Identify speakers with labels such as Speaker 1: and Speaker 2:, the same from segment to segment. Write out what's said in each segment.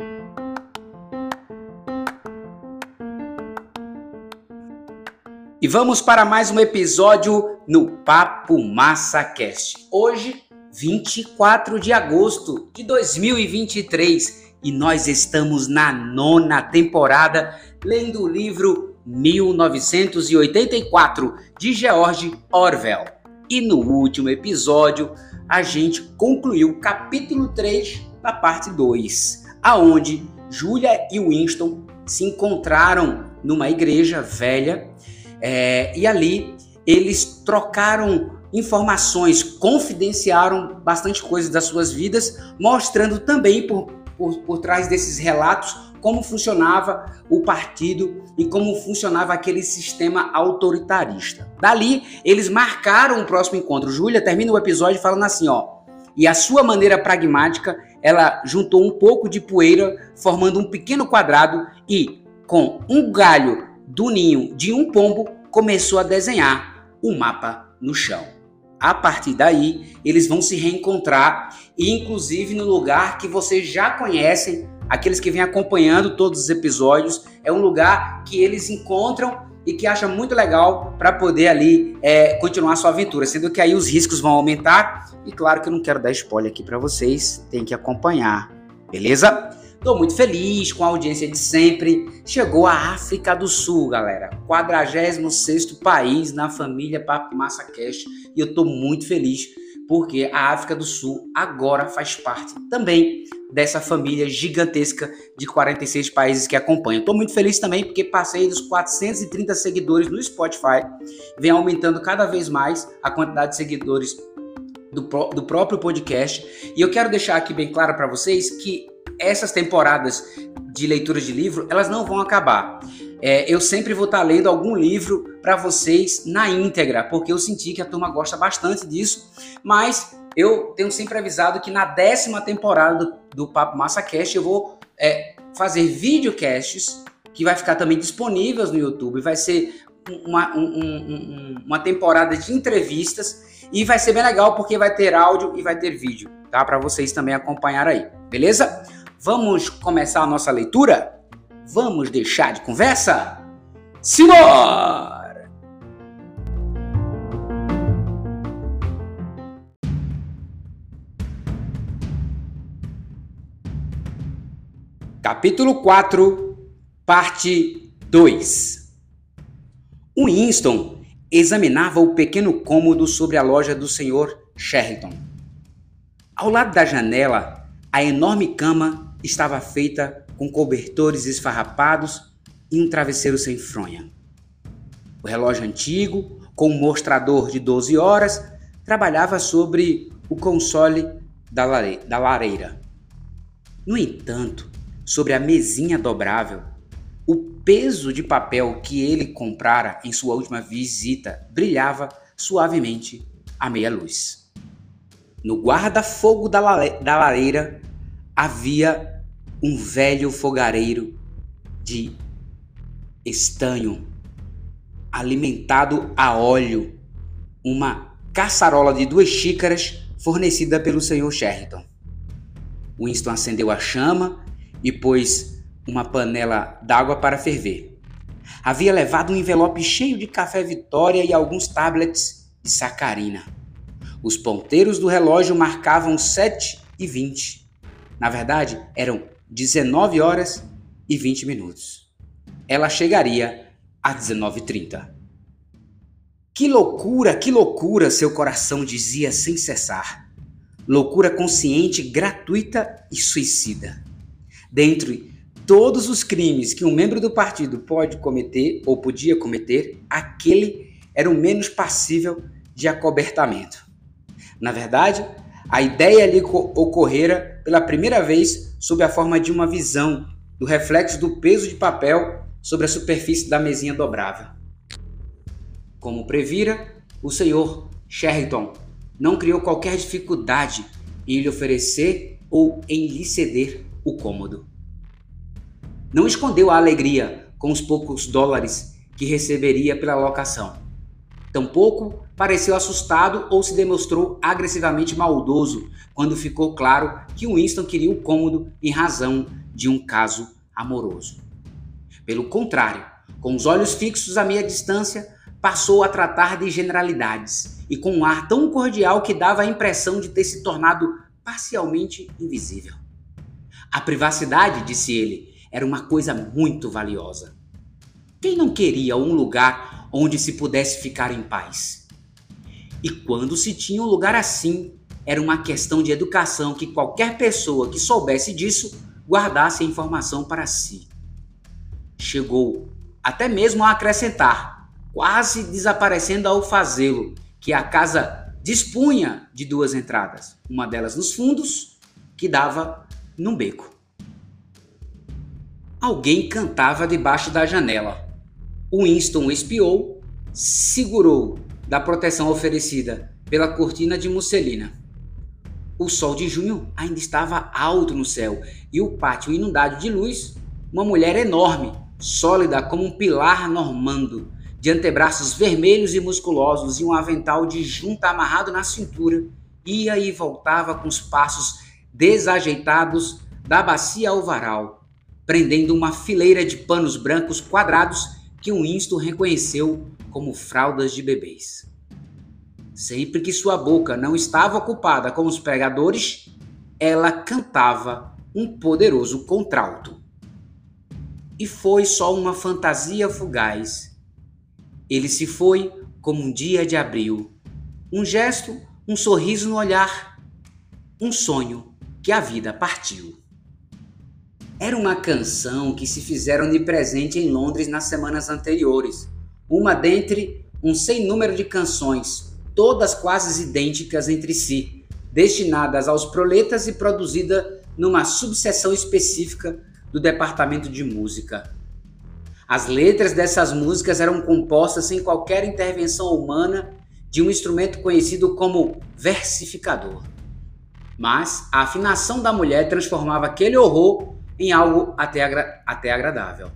Speaker 1: E vamos para mais um episódio no Papo Massa Cast. Hoje, 24 de agosto de 2023, e nós estamos na nona temporada lendo o livro 1984 de George Orwell. E no último episódio, a gente concluiu o capítulo 3 da parte 2, aonde Julia e Winston se encontraram numa igreja velha é, e ali eles trocaram informações, confidenciaram bastante coisa das suas vidas, mostrando também por, por, por trás desses relatos como funcionava o partido e como funcionava aquele sistema autoritarista. Dali, eles marcaram o próximo encontro. Júlia termina o episódio falando assim, ó, e a sua maneira pragmática, ela juntou um pouco de poeira, formando um pequeno quadrado e com um galho do ninho de um pombo, começou a desenhar o mapa no chão. A partir daí, eles vão se reencontrar e inclusive no lugar que vocês já conhecem, aqueles que vêm acompanhando todos os episódios, é um lugar que eles encontram e que acham muito legal para poder ali é, continuar sua aventura, sendo que aí os riscos vão aumentar e claro que eu não quero dar spoiler aqui para vocês, tem que acompanhar, beleza? Estou muito feliz com a audiência de sempre. Chegou a África do Sul, galera. 46 país na família Papo Massa Cash. E eu estou muito feliz porque a África do Sul agora faz parte também dessa família gigantesca de 46 países que acompanham. Estou muito feliz também porque passei dos 430 seguidores no Spotify, vem aumentando cada vez mais a quantidade de seguidores do, do próprio podcast. E eu quero deixar aqui bem claro para vocês que essas temporadas de leitura de livro, elas não vão acabar. É, eu sempre vou estar lendo algum livro para vocês na íntegra, porque eu senti que a turma gosta bastante disso, mas eu tenho sempre avisado que na décima temporada do, do Papo Massa Cast eu vou é, fazer videocasts que vai ficar também disponíveis no YouTube, vai ser uma, um, um, uma temporada de entrevistas e vai ser bem legal porque vai ter áudio e vai ter vídeo, tá? Para vocês também acompanhar aí, beleza? Vamos começar a nossa leitura? Vamos deixar de conversa? Simbora! Capítulo 4, parte 2 Winston examinava o pequeno cômodo sobre a loja do Sr. Sheridan. Ao lado da janela, a enorme cama estava feita com cobertores esfarrapados e um travesseiro sem fronha. O relógio antigo, com um mostrador de 12 horas, trabalhava sobre o console da, lare da lareira. No entanto, sobre a mesinha dobrável, o peso de papel que ele comprara em sua última visita brilhava suavemente à meia luz. No guarda-fogo da, da lareira havia um velho fogareiro de estanho alimentado a óleo, uma caçarola de duas xícaras fornecida pelo senhor Sheridan. Winston acendeu a chama e pôs uma panela d'água para ferver. Havia levado um envelope cheio de café Vitória e alguns tablets de sacarina. Os ponteiros do relógio marcavam 7 e 20. Na verdade, eram 19 horas e 20 minutos. Ela chegaria às 19h30. Que loucura, que loucura, seu coração dizia sem cessar. Loucura consciente, gratuita e suicida. Dentre todos os crimes que um membro do partido pode cometer ou podia cometer, aquele era o menos passível de acobertamento. Na verdade, a ideia lhe ocorrera pela primeira vez sob a forma de uma visão do reflexo do peso de papel sobre a superfície da mesinha dobrável. Como previra, o senhor Sheridan não criou qualquer dificuldade em lhe oferecer ou em lhe ceder o cômodo. Não escondeu a alegria com os poucos dólares que receberia pela locação Tampouco pareceu assustado ou se demonstrou agressivamente maldoso quando ficou claro que Winston queria o cômodo em razão de um caso amoroso. Pelo contrário, com os olhos fixos à meia distância, passou a tratar de generalidades e com um ar tão cordial que dava a impressão de ter se tornado parcialmente invisível. A privacidade, disse ele, era uma coisa muito valiosa. Quem não queria um lugar onde se pudesse ficar em paz? E quando se tinha um lugar assim, era uma questão de educação que qualquer pessoa que soubesse disso guardasse a informação para si. Chegou até mesmo a acrescentar, quase desaparecendo ao fazê-lo, que a casa dispunha de duas entradas, uma delas nos fundos, que dava num beco. Alguém cantava debaixo da janela. Winston espiou, segurou da proteção oferecida pela cortina de musselina. O sol de junho ainda estava alto no céu e o pátio inundado de luz. Uma mulher enorme, sólida como um pilar normando, de antebraços vermelhos e musculosos e um avental de junta amarrado na cintura, ia e voltava com os passos desajeitados da bacia ao varal, prendendo uma fileira de panos brancos quadrados que Winston reconheceu como fraldas de bebês. Sempre que sua boca não estava ocupada com os pregadores, ela cantava um poderoso contralto. E foi só uma fantasia fugaz. Ele se foi como um dia de abril. Um gesto, um sorriso no olhar, um sonho que a vida partiu. Era uma canção que se fizeram de presente em Londres nas semanas anteriores. Uma dentre um sem número de canções, todas quase idênticas entre si, destinadas aos proletas e produzida numa subseção específica do departamento de música. As letras dessas músicas eram compostas sem qualquer intervenção humana de um instrumento conhecido como versificador. Mas a afinação da mulher transformava aquele horror em algo até, agra até agradável.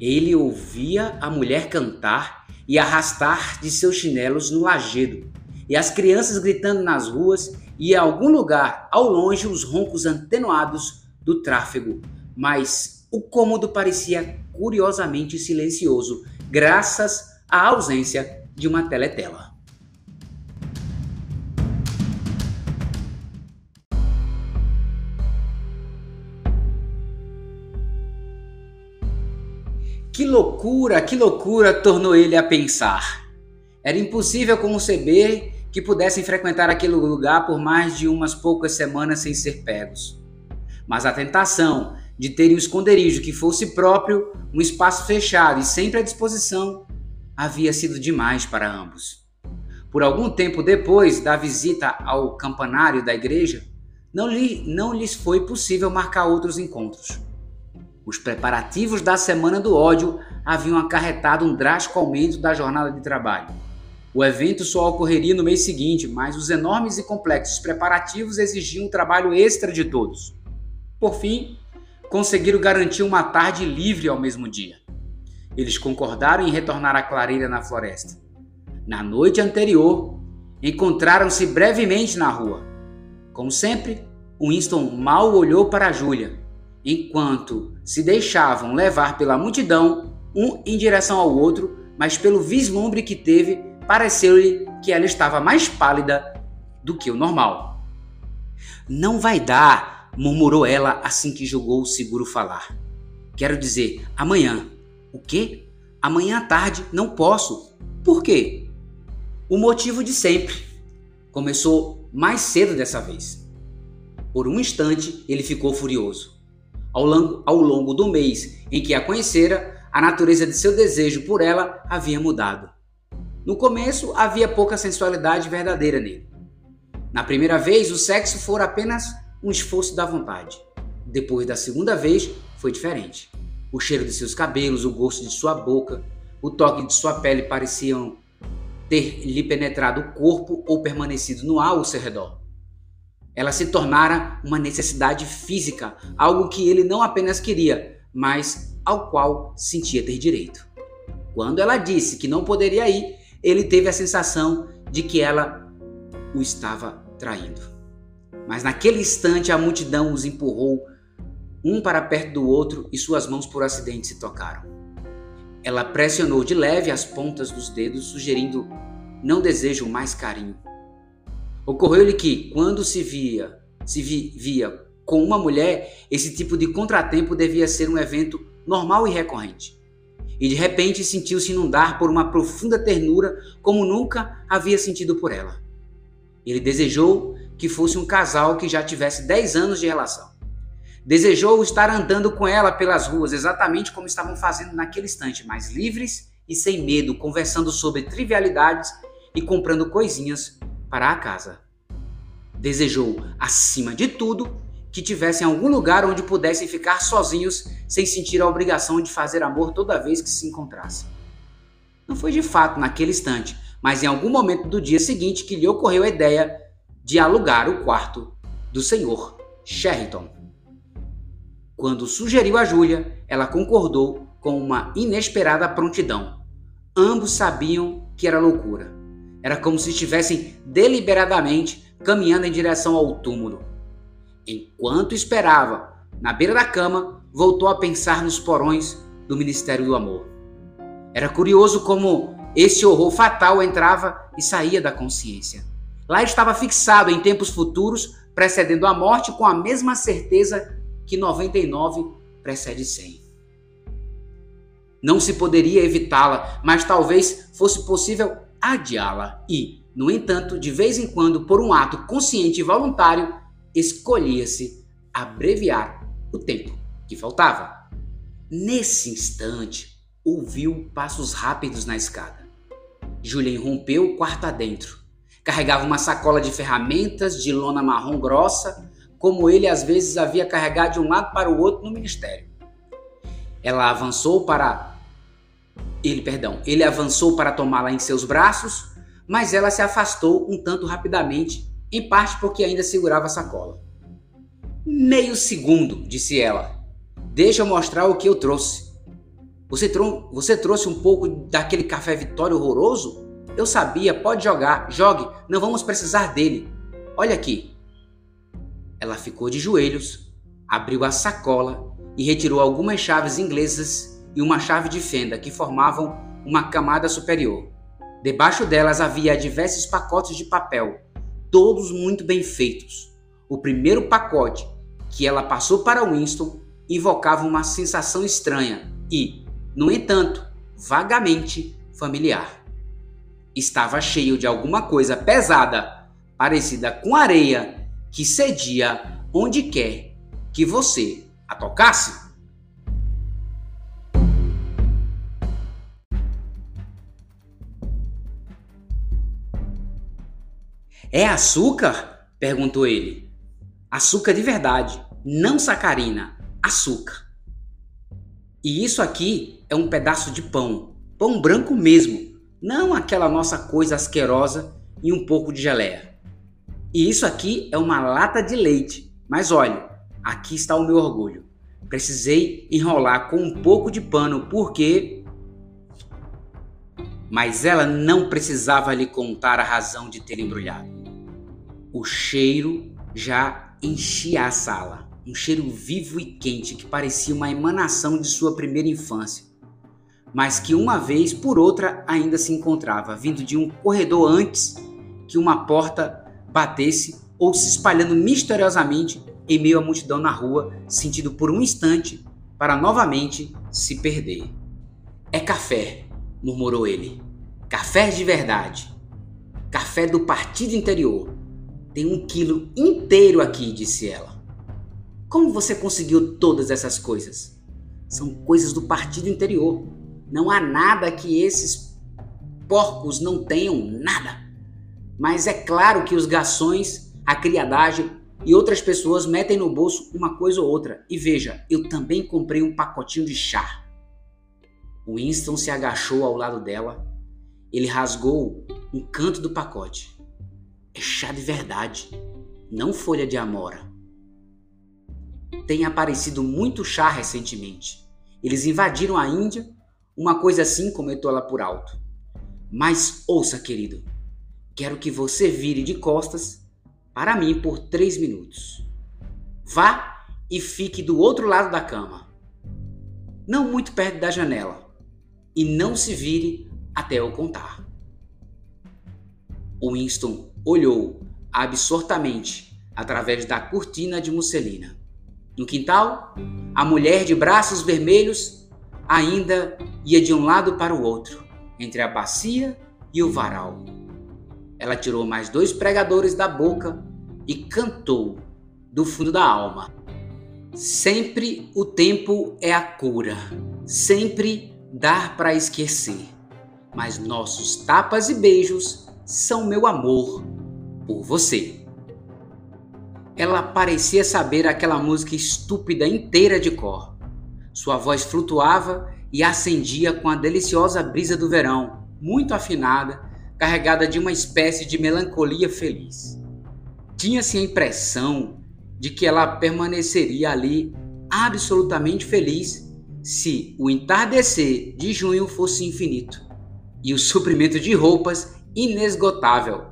Speaker 1: Ele ouvia a mulher cantar e arrastar de seus chinelos no lajedo, e as crianças gritando nas ruas e em algum lugar ao longe os roncos atenuados do tráfego, mas o cômodo parecia curiosamente silencioso, graças à ausência de uma teletela. Que loucura, que loucura tornou ele a pensar. Era impossível conceber que pudessem frequentar aquele lugar por mais de umas poucas semanas sem ser pegos. Mas a tentação de terem um esconderijo que fosse próprio, um espaço fechado e sempre à disposição, havia sido demais para ambos. Por algum tempo depois da visita ao campanário da igreja, não, lhe, não lhes foi possível marcar outros encontros. Os preparativos da Semana do Ódio haviam acarretado um drástico aumento da jornada de trabalho. O evento só ocorreria no mês seguinte, mas os enormes e complexos preparativos exigiam um trabalho extra de todos. Por fim, conseguiram garantir uma tarde livre ao mesmo dia. Eles concordaram em retornar à clareira na floresta. Na noite anterior, encontraram-se brevemente na rua. Como sempre, Winston mal olhou para Julia enquanto se deixavam levar pela multidão, um em direção ao outro, mas pelo vislumbre que teve, pareceu-lhe que ela estava mais pálida do que o normal. Não vai dar, murmurou ela assim que jogou o seguro falar. Quero dizer, amanhã. O quê? Amanhã à tarde não posso. Por quê? O motivo de sempre. Começou mais cedo dessa vez. Por um instante ele ficou furioso. Ao longo, ao longo do mês em que a conhecera, a natureza de seu desejo por ela havia mudado. No começo havia pouca sensualidade verdadeira nele. Na primeira vez, o sexo fora apenas um esforço da vontade. Depois da segunda vez, foi diferente. O cheiro de seus cabelos, o gosto de sua boca, o toque de sua pele pareciam ter lhe penetrado o corpo ou permanecido no ar ao seu redor. Ela se tornara uma necessidade física, algo que ele não apenas queria, mas ao qual sentia ter direito. Quando ela disse que não poderia ir, ele teve a sensação de que ela o estava traindo. Mas naquele instante a multidão os empurrou um para perto do outro e suas mãos por acidente se tocaram. Ela pressionou de leve as pontas dos dedos, sugerindo não desejo mais carinho. Ocorreu-lhe que, quando se via, se vi, via com uma mulher, esse tipo de contratempo devia ser um evento normal e recorrente. E de repente sentiu-se inundar por uma profunda ternura como nunca havia sentido por ela. Ele desejou que fosse um casal que já tivesse 10 anos de relação. Desejou estar andando com ela pelas ruas, exatamente como estavam fazendo naquele instante, mais livres e sem medo, conversando sobre trivialidades e comprando coisinhas para a casa. Desejou, acima de tudo, que tivessem algum lugar onde pudessem ficar sozinhos sem sentir a obrigação de fazer amor toda vez que se encontrassem. Não foi de fato naquele instante, mas em algum momento do dia seguinte que lhe ocorreu a ideia de alugar o quarto do senhor Sheridan. Quando sugeriu a Júlia, ela concordou com uma inesperada prontidão. Ambos sabiam que era loucura. Era como se estivessem deliberadamente caminhando em direção ao túmulo. Enquanto esperava, na beira da cama, voltou a pensar nos porões do Ministério do Amor. Era curioso como esse horror fatal entrava e saía da consciência. Lá estava fixado em tempos futuros, precedendo a morte com a mesma certeza que 99 precede 100. Não se poderia evitá-la, mas talvez fosse possível adiá-la e, no entanto, de vez em quando, por um ato consciente e voluntário, escolhia-se abreviar o tempo que faltava. Nesse instante, ouviu passos rápidos na escada. Julien rompeu o quarto adentro. Carregava uma sacola de ferramentas de lona marrom grossa, como ele às vezes havia carregado de um lado para o outro no ministério. Ela avançou para ele, perdão, ele avançou para tomá-la em seus braços, mas ela se afastou um tanto rapidamente em parte porque ainda segurava a sacola. Meio segundo, disse ela. Deixa eu mostrar o que eu trouxe. Você, trou você trouxe um pouco daquele café Vitória horroroso? Eu sabia, pode jogar, jogue, não vamos precisar dele. Olha aqui. Ela ficou de joelhos, abriu a sacola e retirou algumas chaves inglesas e uma chave de fenda que formavam uma camada superior. Debaixo delas havia diversos pacotes de papel todos muito bem feitos. O primeiro pacote que ela passou para Winston invocava uma sensação estranha e, no entanto, vagamente familiar. Estava cheio de alguma coisa pesada, parecida com areia, que cedia onde quer que você a tocasse. É açúcar? perguntou ele. Açúcar de verdade, não sacarina, açúcar. E isso aqui é um pedaço de pão, pão branco mesmo, não aquela nossa coisa asquerosa e um pouco de geleia. E isso aqui é uma lata de leite. Mas olhe, aqui está o meu orgulho. Precisei enrolar com um pouco de pano porque. Mas ela não precisava lhe contar a razão de ter embrulhado. O cheiro já enchia a sala, um cheiro vivo e quente que parecia uma emanação de sua primeira infância, mas que uma vez por outra ainda se encontrava, vindo de um corredor antes que uma porta batesse ou se espalhando misteriosamente em meio à multidão na rua, sentido por um instante para novamente se perder. É café, murmurou ele. Café de verdade. Café do partido interior tem um quilo inteiro aqui, disse ela. Como você conseguiu todas essas coisas? São coisas do partido interior. Não há nada que esses porcos não tenham, nada. Mas é claro que os garçons, a criadagem e outras pessoas metem no bolso uma coisa ou outra. E veja, eu também comprei um pacotinho de chá. Winston se agachou ao lado dela. Ele rasgou um canto do pacote. É chá de verdade, não folha de amora. Tem aparecido muito chá recentemente. Eles invadiram a Índia, uma coisa assim comentou ela por alto. Mas ouça, querido, quero que você vire de costas para mim por três minutos. Vá e fique do outro lado da cama, não muito perto da janela, e não se vire até eu contar. Winston olhou absortamente através da cortina de musselina. No quintal, a mulher de braços vermelhos ainda ia de um lado para o outro, entre a bacia e o varal. Ela tirou mais dois pregadores da boca e cantou do fundo da alma. Sempre o tempo é a cura, sempre dar para esquecer. Mas nossos tapas e beijos são meu amor por você. Ela parecia saber aquela música estúpida inteira de cor. Sua voz flutuava e acendia com a deliciosa brisa do verão, muito afinada, carregada de uma espécie de melancolia feliz. Tinha-se a impressão de que ela permaneceria ali absolutamente feliz se o entardecer de junho fosse infinito e o suprimento de roupas inesgotável.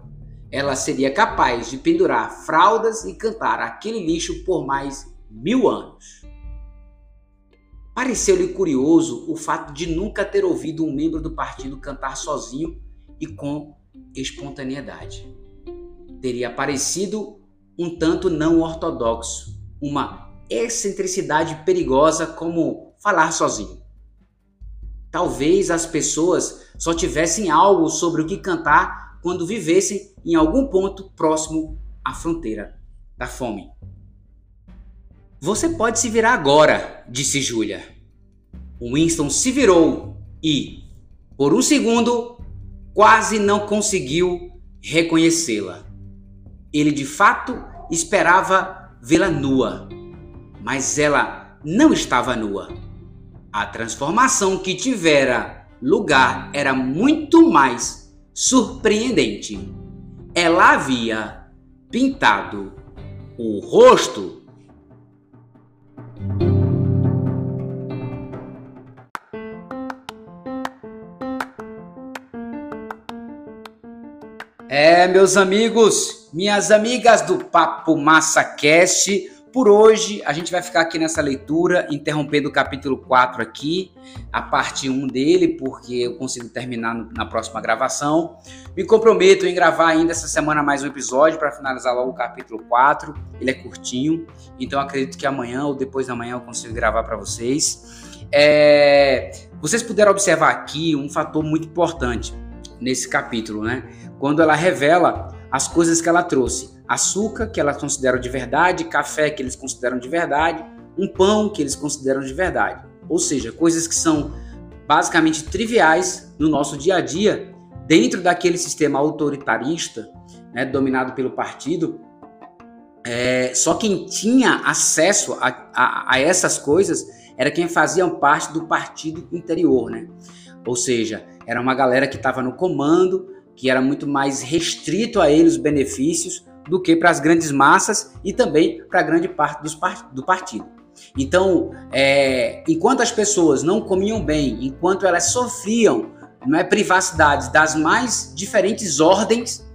Speaker 1: Ela seria capaz de pendurar fraldas e cantar aquele lixo por mais mil anos. Pareceu-lhe curioso o fato de nunca ter ouvido um membro do partido cantar sozinho e com espontaneidade. Teria parecido um tanto não ortodoxo, uma excentricidade perigosa como falar sozinho. Talvez as pessoas só tivessem algo sobre o que cantar quando vivessem em algum ponto próximo à fronteira da fome. Você pode se virar agora, disse Julia. Winston se virou e, por um segundo, quase não conseguiu reconhecê-la. Ele de fato esperava vê-la nua, mas ela não estava nua. A transformação que tivera lugar era muito mais surpreendente. Ela havia pintado o rosto. É, meus amigos, minhas amigas do Papo Massa Cast, por hoje, a gente vai ficar aqui nessa leitura, interrompendo o capítulo 4 aqui, a parte 1 dele, porque eu consigo terminar na próxima gravação. Me comprometo em gravar ainda essa semana mais um episódio para finalizar logo o capítulo 4. Ele é curtinho, então acredito que amanhã ou depois da manhã eu consigo gravar para vocês. É... Vocês puderam observar aqui um fator muito importante nesse capítulo, né? Quando ela revela as coisas que ela trouxe açúcar, que elas consideram de verdade, café, que eles consideram de verdade, um pão, que eles consideram de verdade. Ou seja, coisas que são basicamente triviais no nosso dia a dia, dentro daquele sistema autoritarista, né, dominado pelo partido. É, só quem tinha acesso a, a, a essas coisas era quem fazia parte do partido interior, né? Ou seja, era uma galera que estava no comando, que era muito mais restrito a ele os benefícios do que para as grandes massas e também para grande parte dos, do partido. Então, é, enquanto as pessoas não comiam bem, enquanto elas sofriam não é, privacidades das mais diferentes ordens,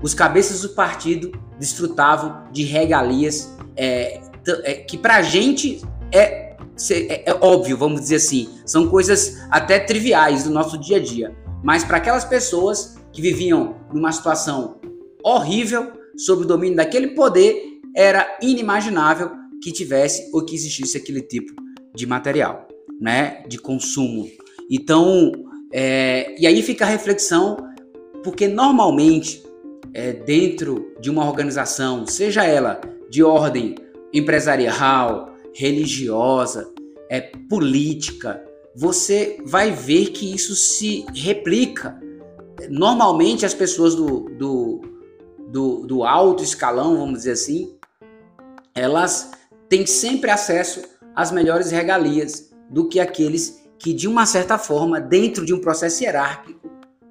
Speaker 1: os cabeças do partido desfrutavam de regalias é, é, que para a gente é, é, é óbvio, vamos dizer assim, são coisas até triviais do nosso dia a dia. Mas para aquelas pessoas que viviam numa situação horrível, sob o domínio daquele poder, era inimaginável que tivesse ou que existisse aquele tipo de material, né, de consumo. Então, é, e aí fica a reflexão, porque normalmente é, dentro de uma organização, seja ela de ordem empresarial, religiosa, é, política, você vai ver que isso se replica. Normalmente as pessoas do, do do, do alto escalão, vamos dizer assim, elas têm sempre acesso às melhores regalias do que aqueles que, de uma certa forma, dentro de um processo hierárquico,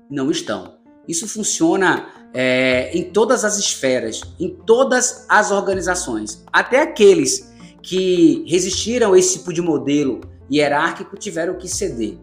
Speaker 1: não estão. Isso funciona é, em todas as esferas, em todas as organizações. Até aqueles que resistiram a esse tipo de modelo hierárquico tiveram que ceder.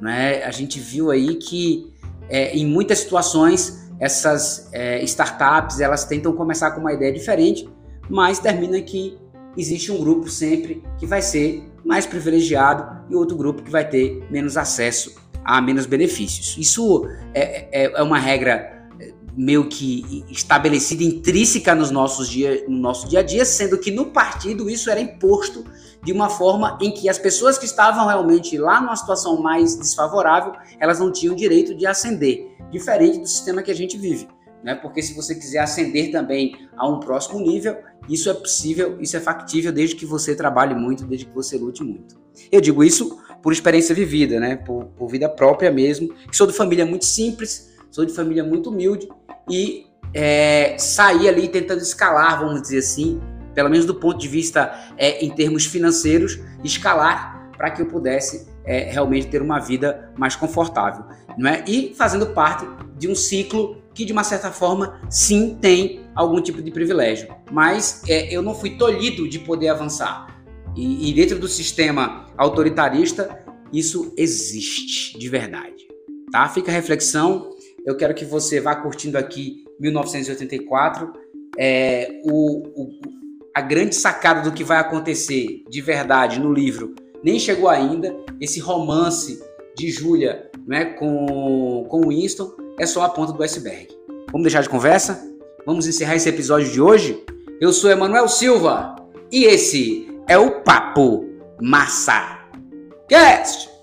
Speaker 1: Né? A gente viu aí que, é, em muitas situações, essas é, startups elas tentam começar com uma ideia diferente, mas termina que existe um grupo sempre que vai ser mais privilegiado e outro grupo que vai ter menos acesso a menos benefícios. Isso é, é, é uma regra é, meio que estabelecida intrínseca nos nossos dia, no nosso dia a dia, sendo que no partido isso era imposto de uma forma em que as pessoas que estavam realmente lá numa situação mais desfavorável, elas não tinham direito de ascender, diferente do sistema que a gente vive. Né? Porque se você quiser ascender também a um próximo nível, isso é possível, isso é factível desde que você trabalhe muito, desde que você lute muito. Eu digo isso por experiência vivida, né? Por, por vida própria mesmo. Sou de família muito simples, sou de família muito humilde e é, saí ali tentando escalar, vamos dizer assim, pelo menos do ponto de vista é, em termos financeiros, escalar para que eu pudesse é, realmente ter uma vida mais confortável, não é? E fazendo parte de um ciclo que de uma certa forma sim tem algum tipo de privilégio, mas é, eu não fui tolhido de poder avançar. E, e dentro do sistema autoritarista, isso existe de verdade. Tá? Fica a reflexão. Eu quero que você vá curtindo aqui 1984. É, o, o, a grande sacada do que vai acontecer de verdade no livro nem chegou ainda. Esse romance de Júlia né, com, com Winston é só a ponta do iceberg. Vamos deixar de conversa? Vamos encerrar esse episódio de hoje? Eu sou Emanuel Silva e esse é o Papo Massa Cast.